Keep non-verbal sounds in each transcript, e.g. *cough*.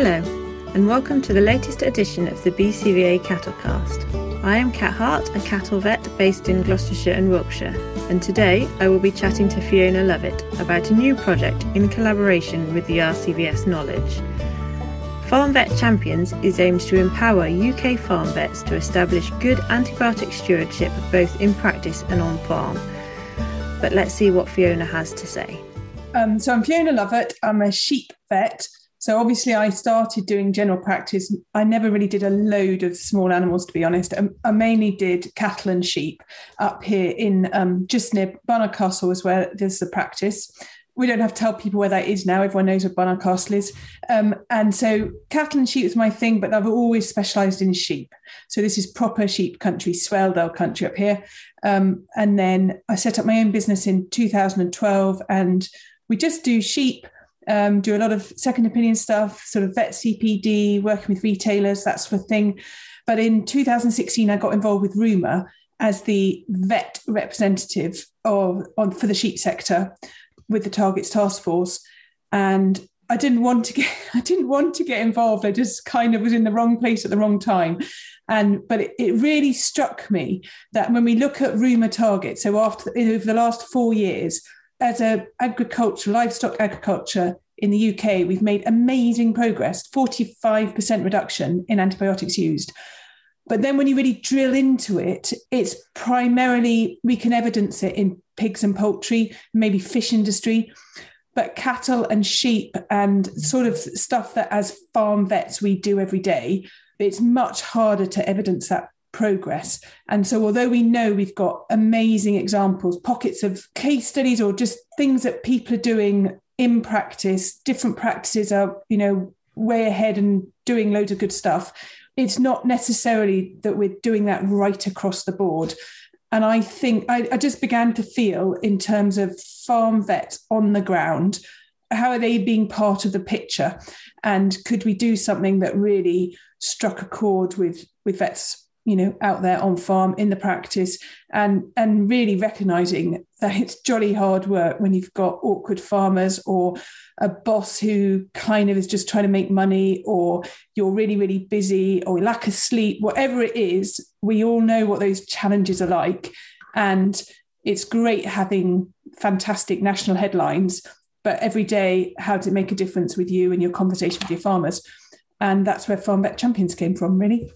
Hello, and welcome to the latest edition of the BCVA Cattlecast. I am Kat Hart, a cattle vet based in Gloucestershire and Wiltshire, and today I will be chatting to Fiona Lovett about a new project in collaboration with the RCVS Knowledge. Farm Vet Champions is aimed to empower UK farm vets to establish good antibiotic stewardship both in practice and on farm. But let's see what Fiona has to say. Um, so I'm Fiona Lovett. I'm a sheep vet so obviously, I started doing general practice. I never really did a load of small animals, to be honest. I, I mainly did cattle and sheep up here in um, just near Barnard Castle, is where there's the practice. We don't have to tell people where that is now. Everyone knows where Barnard Castle is. Um, and so cattle and sheep is my thing, but I've always specialised in sheep. So this is proper sheep country, Swaledale country up here. Um, and then I set up my own business in 2012, and we just do sheep um, do a lot of second opinion stuff, sort of vet CPD, working with retailers, that sort of thing. But in 2016, I got involved with RUMA as the vet representative of on, for the sheep sector with the Targets Task Force, and I didn't want to get *laughs* I didn't want to get involved. I just kind of was in the wrong place at the wrong time. And but it, it really struck me that when we look at RUMA targets, so after over the last four years, as a agriculture, livestock agriculture in the UK, we've made amazing progress, 45% reduction in antibiotics used. But then when you really drill into it, it's primarily, we can evidence it in pigs and poultry, maybe fish industry, but cattle and sheep and sort of stuff that as farm vets we do every day, it's much harder to evidence that progress. And so, although we know we've got amazing examples, pockets of case studies, or just things that people are doing in practice, different practices are, you know, way ahead and doing loads of good stuff. It's not necessarily that we're doing that right across the board. And I think I, I just began to feel, in terms of farm vets on the ground, how are they being part of the picture? And could we do something that really struck a chord with, with vets you know out there on farm in the practice and and really recognizing that it's jolly hard work when you've got awkward farmers or a boss who kind of is just trying to make money or you're really really busy or lack of sleep whatever it is we all know what those challenges are like. And it's great having fantastic national headlines but every day how to make a difference with you and your conversation with your farmers? And that's where farm vet champions came from really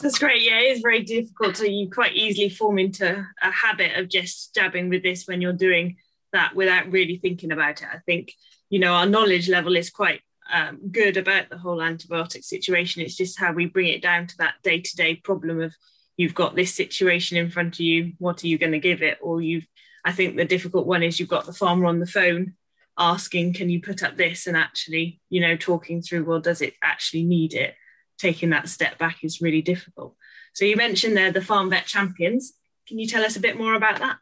that's great. Yeah, it is very difficult. So you quite easily form into a habit of just jabbing with this when you're doing that without really thinking about it. I think, you know, our knowledge level is quite um, good about the whole antibiotic situation. It's just how we bring it down to that day to day problem of you've got this situation in front of you. What are you going to give it? Or you've, I think the difficult one is you've got the farmer on the phone asking, can you put up this? And actually, you know, talking through, well, does it actually need it? Taking that step back is really difficult. So you mentioned there the Farm Vet Champions. Can you tell us a bit more about that?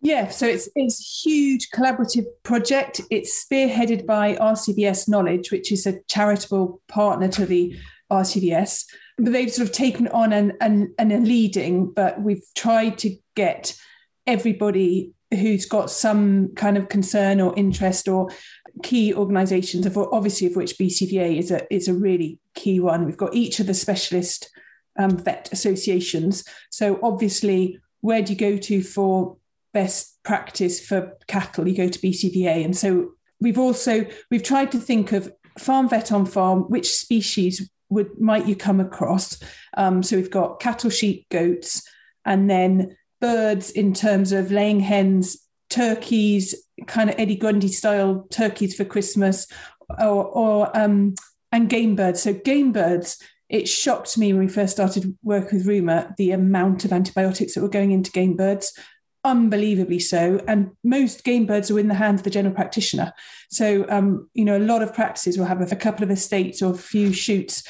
Yeah, so it's it's a huge collaborative project. It's spearheaded by RCVS Knowledge, which is a charitable partner to the RCVS. But they've sort of taken on and and and are leading, but we've tried to get everybody who's got some kind of concern or interest or key organisations, of obviously of which BCVA is a is a really key one. We've got each of the specialist um, vet associations. So obviously, where do you go to for best practice for cattle? You go to BCVA, and so we've also we've tried to think of farm vet on farm, which species would might you come across? Um, so we've got cattle, sheep, goats, and then birds in terms of laying hens, turkeys, kind of Eddie Grundy style turkeys for Christmas, or, or um, and game birds. So game birds, it shocked me when we first started work with Ruma the amount of antibiotics that were going into game birds. Unbelievably so, and most game birds are in the hands of the general practitioner. So, um, you know, a lot of practices will have a, a couple of estates or a few shoots,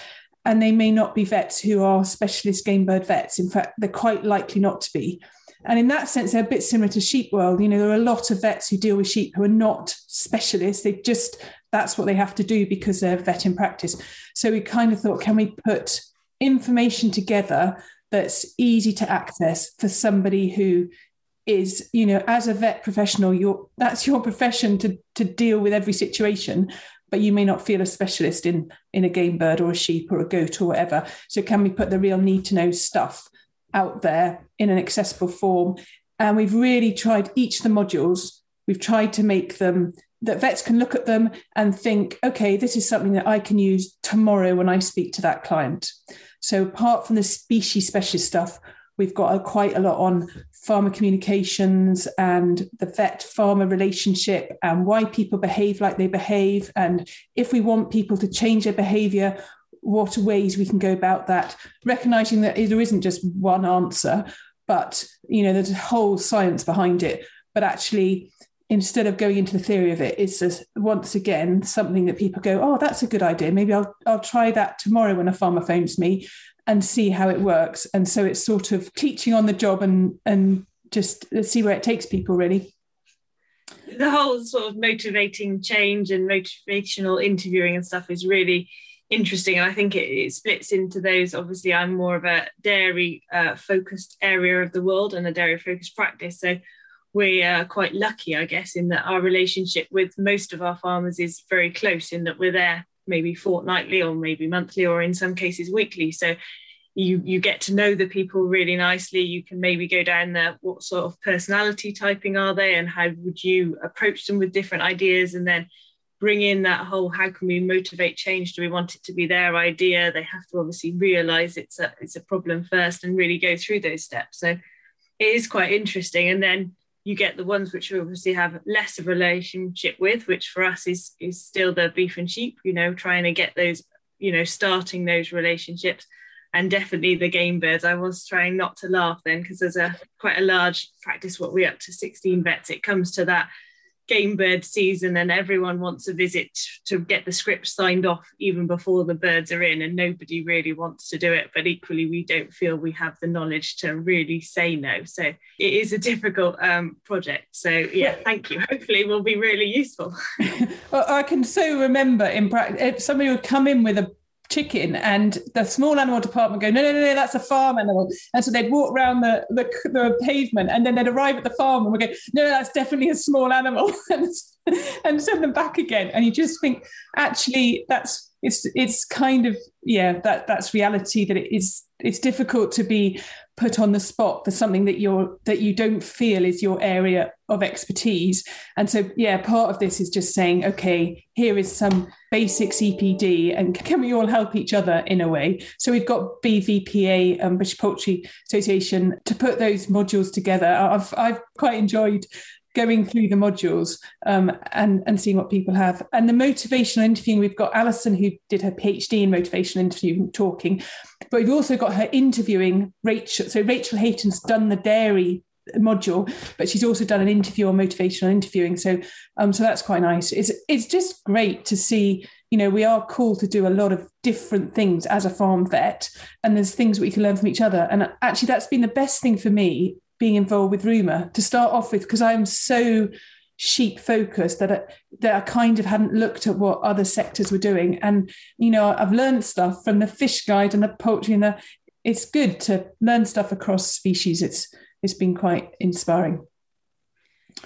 and they may not be vets who are specialist game bird vets. In fact, they're quite likely not to be. And in that sense, they're a bit similar to sheep world. You know, there are a lot of vets who deal with sheep who are not specialists. They just, that's what they have to do because they're vet in practice. So we kind of thought, can we put information together that's easy to access for somebody who is, you know, as a vet professional, your that's your *laughs* profession to to deal with every situation. but you may not feel a specialist in in a game bird or a sheep or a goat or whatever. So can we put the real need to know stuff out there in an accessible form? And we've really tried each of the modules. We've tried to make them that vets can look at them and think, okay, this is something that I can use tomorrow when I speak to that client. So apart from the species specialist stuff, we've got a, quite a lot on farmer communications and the vet farmer relationship and why people behave like they behave. And if we want people to change their behavior, what ways we can go about that, recognizing that there isn't just one answer, but you know, there's a whole science behind it. But actually, instead of going into the theory of it, it's just, once again something that people go, oh, that's a good idea. Maybe I'll I'll try that tomorrow when a farmer phones me and see how it works. And so it's sort of teaching on the job and and just see where it takes people really. The whole sort of motivating change and motivational interviewing and stuff is really interesting. And I think it, it splits into those. Obviously, I'm more of a dairy uh, focused area of the world and a dairy focused practice. So we are quite lucky, I guess, in that our relationship with most of our farmers is very close in that we're there maybe fortnightly or maybe monthly or in some cases weekly. So you you get to know the people really nicely. You can maybe go down there, what sort of personality typing are they and how would you approach them with different ideas and then bring in that whole how can we motivate change do we want it to be their idea they have to obviously realize it's a it's a problem first and really go through those steps so it is quite interesting and then you get the ones which you obviously have less of a relationship with, which for us is is still the beef and sheep, you know, trying to get those, you know, starting those relationships. And definitely the game birds. I was trying not to laugh then because there's a quite a large practice, what we're up to 16 vets. It comes to that game bird season and everyone wants a visit to get the script signed off even before the birds are in and nobody really wants to do it but equally we don't feel we have the knowledge to really say no. So it is a difficult um, project. So yeah thank you. Hopefully it will be really useful. *laughs* Well, i can so remember in practice somebody would come in with a chicken and the small animal department go no no no no that's a farm animal. And so they'd walk around the, the, the pavement and then they'd arrive at the farm and we go no, that's definitely a small animal. *laughs* And, *laughs* and send them back again. And you just think actually that's it's it's kind of yeah that that's reality that it is it's difficult to be put on the spot for something that you're that you don't feel is your area of expertise. And so yeah part of this is just saying okay here is some basic cpd and can we all help each other in a way? So we've got bvpa um, british poultry association to put those modules together. I've i've quite enjoyed going through the modules um, and, and seeing what people have. And the motivational interviewing, we've got Alison, who did her PhD in motivational interviewing, talking, but we've also got her interviewing Rachel. So Rachel Hayton's done the dairy module, but she's also done an interview on motivational interviewing. So, um, so that's quite nice. It's it's just great to see. You know, we are called to do a lot of different things as a farm vet, and there's things we can learn from each other. And actually, that's been the best thing for me being involved with Ruma to start off with because I'm so sheep focused that I, that I kind of hadn't looked at what other sectors were doing. And you know I've learned stuff from the fish guide and the poultry and the it's good to learn stuff across species. It's it's been quite inspiring.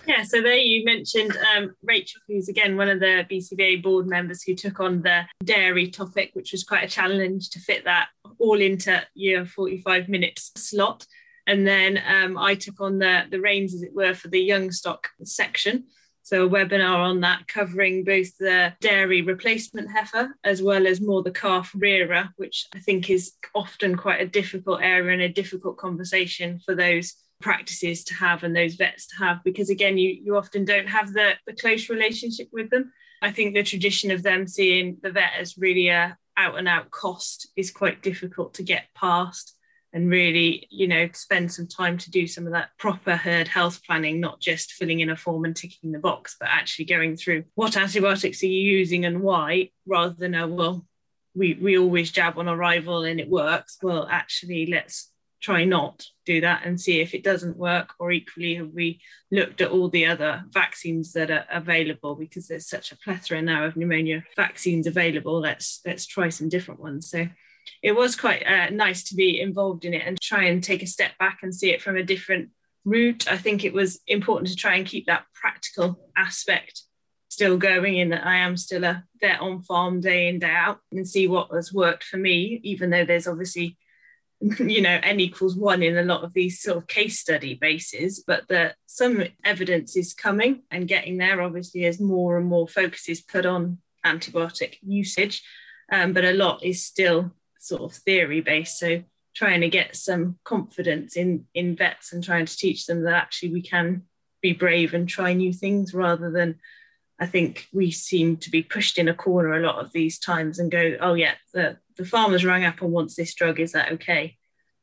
Yeah so there you mentioned um, Rachel who's again one of the BCVA board members who took on the dairy topic which was quite a challenge to fit that all into your 45 minutes slot and then um, I took on the, the reins, as it were, for the young stock section. So a webinar on that covering both the dairy replacement heifer as well as more the calf rearer, which I think is often quite a difficult area and a difficult conversation for those practices to have and those vets to have because again you you often don't have the, the close relationship with them. I think the tradition of them seeing the vet as really a out and out cost is quite difficult to get past and really, you know, spend some time to do some of that proper herd health planning, not just filling in a form and ticking the box, but actually going through what antibiotics are you using and why, rather than, oh, well, we, we always jab on arrival and it works. Well, actually, let's try not do that and see if it doesn't work. Or equally, have we looked at all the other vaccines that are available because there's such a plethora now of pneumonia vaccines available. Let's let's try some different ones. So it was quite uh, nice to be involved in it and try and take a step back and see it from a different route. I think it was important to try and keep that practical aspect still going in that I am still a on farm day in, day out and see what has worked for me, even though there's obviously, *laughs* you know, n equals one in a lot of these sort of case study bases, but that some evidence is coming and getting there, obviously, as more and more focus is put on antibiotic usage. Um, but a lot is still sort of theory based. So trying to get some confidence in in vets and trying to teach them that actually we can be brave and try new things rather than I think we seem to be pushed in a corner a lot of these times and go, oh yeah, the, the farmer's rang up and wants this drug, is that okay?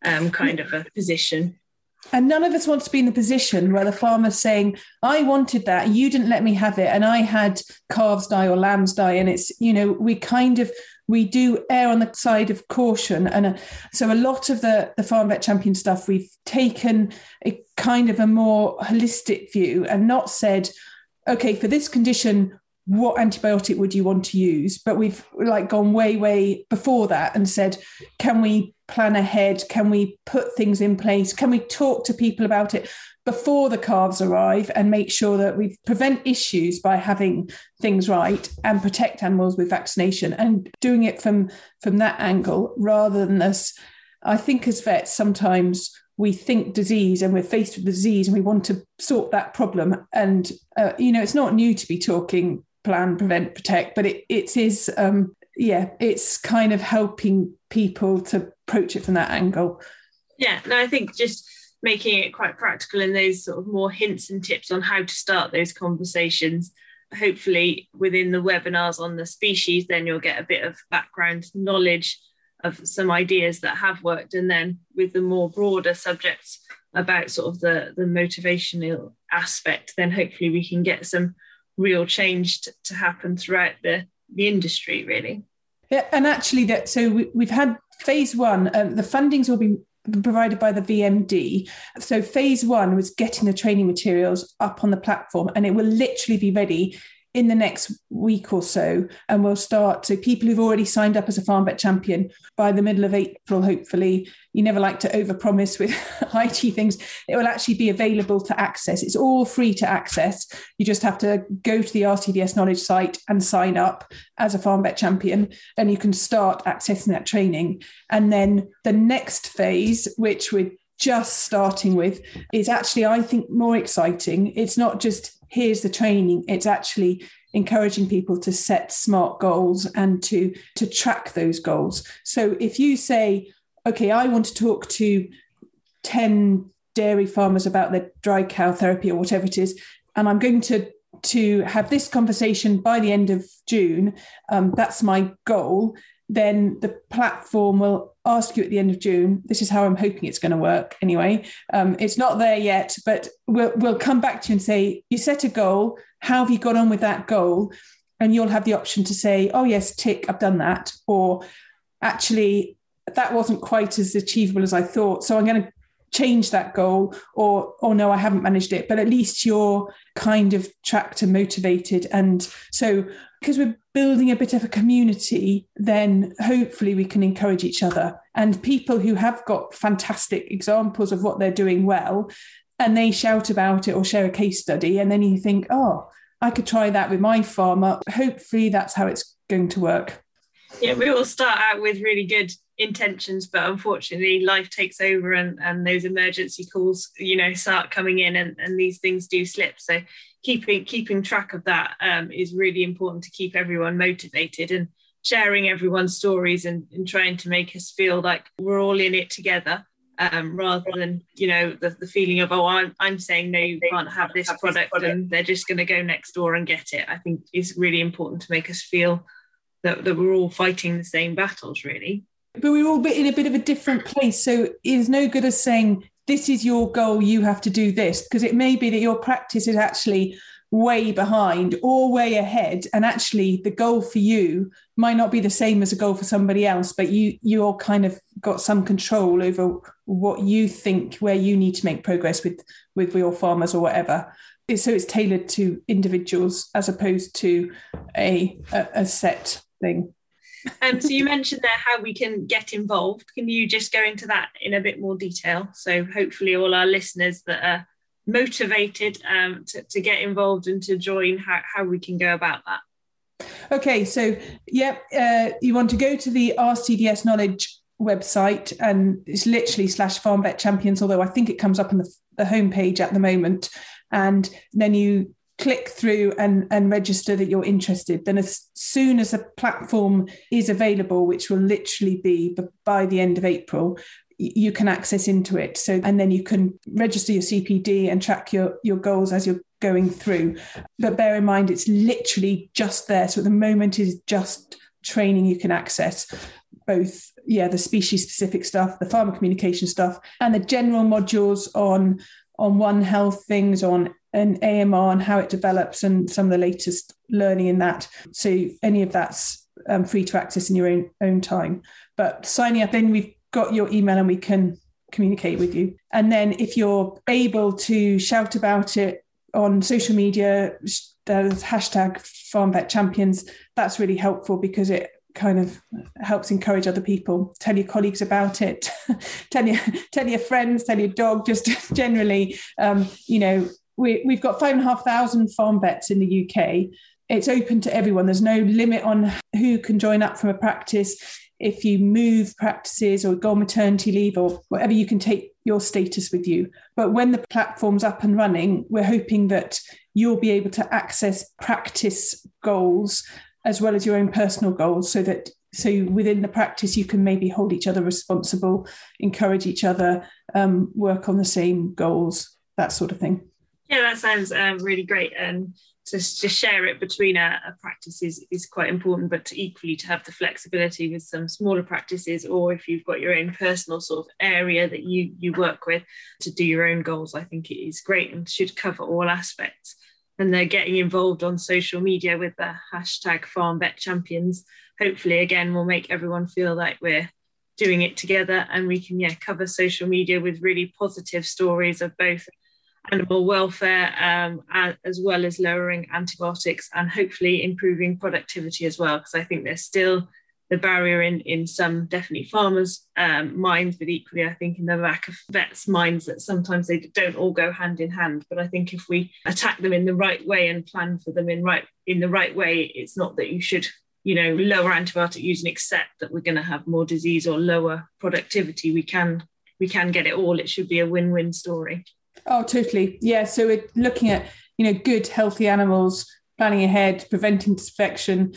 Um, kind of a position. And none of us wants to be in the position where the farmer's saying, I wanted that, you didn't let me have it, and I had calves die or lambs die. And it's, you know, we kind of we do err on the side of caution. And uh, so a lot of the, the Farm Vet Champion stuff, we've taken a kind of a more holistic view and not said, okay, for this condition, what antibiotic would you want to use? But we've like gone way, way before that and said, can we plan ahead? Can we put things in place? Can we talk to people about it before the calves arrive and make sure that we prevent issues by having things right and protect animals with vaccination and doing it from from that angle rather than this i think as vets sometimes we think disease and we're faced with disease and we want to sort that problem and uh, you know it's not new to be talking plan prevent protect but it, it is um, yeah it's kind of helping people to approach it from that angle yeah no i think just making it quite practical in those sort of more hints and tips on how to start those conversations. Hopefully, within the webinars on the species, then you'll get a bit of background knowledge of some ideas that have worked. And then with the more broader subjects about sort of the, the motivational aspect, then hopefully we can get some real change to, to happen throughout the, the industry, really. Yeah, and actually, that so we, have had phase one. Uh, the fundings will be provided by the VMD. So phase one was getting the training materials up on the platform, and it will literally be ready in the next week or so and we'll start so people who've already signed up as a farm vet champion by the middle of april hopefully you never like to overpromise with *laughs* it things it will actually be available to access. It's all free to access. You just have to go to the rcvs knowledge site and sign up as a farm vet champion and you can start accessing that training. And then the next phase which we're just starting with is actually i think more exciting. It's not just here's the training. It's actually encouraging people to set smart goals and to to track those goals. So if you say okay i want to talk to 10 dairy farmers about their dry cow therapy or whatever it is and i'm going to to have this conversation by the end of june um, that's my goal then the platform will ask you at the end of June. This is how I'm hoping it's going to work anyway. Um, it's not there yet, but we'll, we'll come back to you and say, You set a goal. How have you got on with that goal? And you'll have the option to say, Oh, yes, tick, I've done that. Or actually, that wasn't quite as achievable as I thought. So I'm going to change that goal or or no i haven't managed it but at least you're kind of tracked and motivated and so because we're building a bit of a community, then hopefully we can encourage each other. And people who have got fantastic examples of what they're doing well, and they shout about it or share a case study, and then you think, oh, I could try that with my farmer. Hopefully that's how it's going to work. Yeah, we all start out with really good intentions, but unfortunately life takes over and, and those emergency calls, you know, start coming in and, and these things do slip. So keeping keeping track of that um, is really important to keep everyone motivated and sharing everyone's stories and, and trying to make us feel like we're all in it together um, rather than you know the, the feeling of oh I'm, I'm saying no you can't have this product and they're just going to go next door and get it i think is really important to make us feel that, that we're all fighting the same battles really but we're all in a bit of a different place. So it's no good as saying this is your goal, you have to do this, because it may be that your practice is actually way behind or way ahead and actually the goal for you might not be the same as a goal for somebody else but you you're kind of got some control over what you think where you need to make progress with with your farmers or whatever. So it's tailored to individuals as opposed to a a, a set thing um, so you mentioned there how we can get involved. Can you just go into that in a bit more detail? So hopefully all our listeners that are motivated um, to, to get involved and to join, how, how we can go about that. Okay, so yeah, uh, you want to go to the RCVS Knowledge website, and it's literally slash Farm Vet Champions. Although I think it comes up on the, the homepage at the moment, and then you click through and, and register that you're interested. Then as soon as a platform is available, which will literally be by the end of April, you can access into it. So, and then you can register your CPD and track your, your goals as you're going through. But bear in mind, it's literally just there. So at the moment is just training you can access both, yeah, the species specific stuff, the farmer communication stuff, and the general modules on on One Health things, on an AMR and how it develops and some of the latest learning in that. So any of that's um, free to access in your own own time. But signing up in, we've got your email and we can communicate with you. And then if you're able to shout about it on social media, there's hashtag Farm Vet Champions. That's really helpful because it kind of helps encourage other people. Tell your colleagues about it. *laughs* tell your tell your friends. Tell your dog. Just *laughs* generally, um, you know, we, we've got five and a half thousand farm vets in the UK. It's open to everyone. There's no limit on who can join up from a practice if you move practices or go on maternity leave or whatever, you can take your status with you. But when the platform's up and running, we're hoping that you'll be able to access practice goals as well as your own personal goals so that so within the practice you can maybe hold each other responsible encourage each other um, work on the same goals that sort of thing yeah that sounds um, really great and to, to share it between a, practice is, is quite important, but to equally to have the flexibility with some smaller practices, or if you've got your own personal sort of area that you you work with to do your own goals, I think it is great and should cover all aspects. And they're getting involved on social media with the hashtag Farm Vet Champions. Hopefully, again, will make everyone feel like we're doing it together and we can yeah cover social media with really positive stories of both animal welfare, um, as well as lowering antibiotics and hopefully improving productivity as well. Because I think there's still the barrier in, in some definitely farmers' um, minds, but equally, I think in the back of vets' minds that sometimes they don't all go hand in hand. But I think if we attack them in the right way and plan for them in right in the right way, it's not that you should you know lower antibiotic use and accept that we're going to have more disease or lower productivity. We can we can get it all. It should be a win-win story. Oh, totally. Yeah. So we're looking at, you know, good, healthy animals, planning ahead, preventing defection,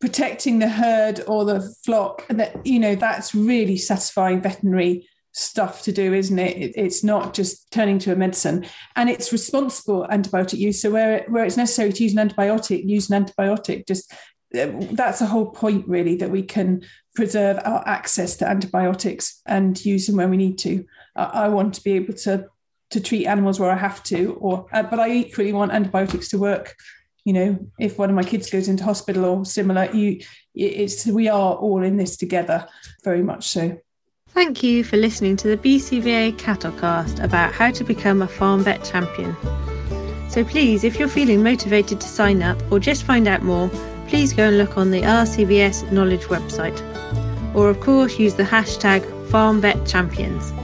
protecting the herd or the flock. And that, you know, that's really satisfying veterinary stuff to do, isn't it? It's not just turning to a medicine, and it's responsible antibiotic use. So where where it's necessary to use an antibiotic, use an antibiotic. Just uh, that's the whole point, really, that we can preserve our access to antibiotics and use them when we need to. I want to be able to to treat animals where I have to, or uh, but I equally want antibiotics to work. You know, if one of my kids goes into hospital or similar, you it's we are all in this together, very much so. Thank you for listening to the BCVA Cattlecast about how to become a farm vet champion. So please, if you're feeling motivated to sign up or just find out more, please go and look on the RCVS Knowledge website. Or of course use the hashtag FarmVetChampions.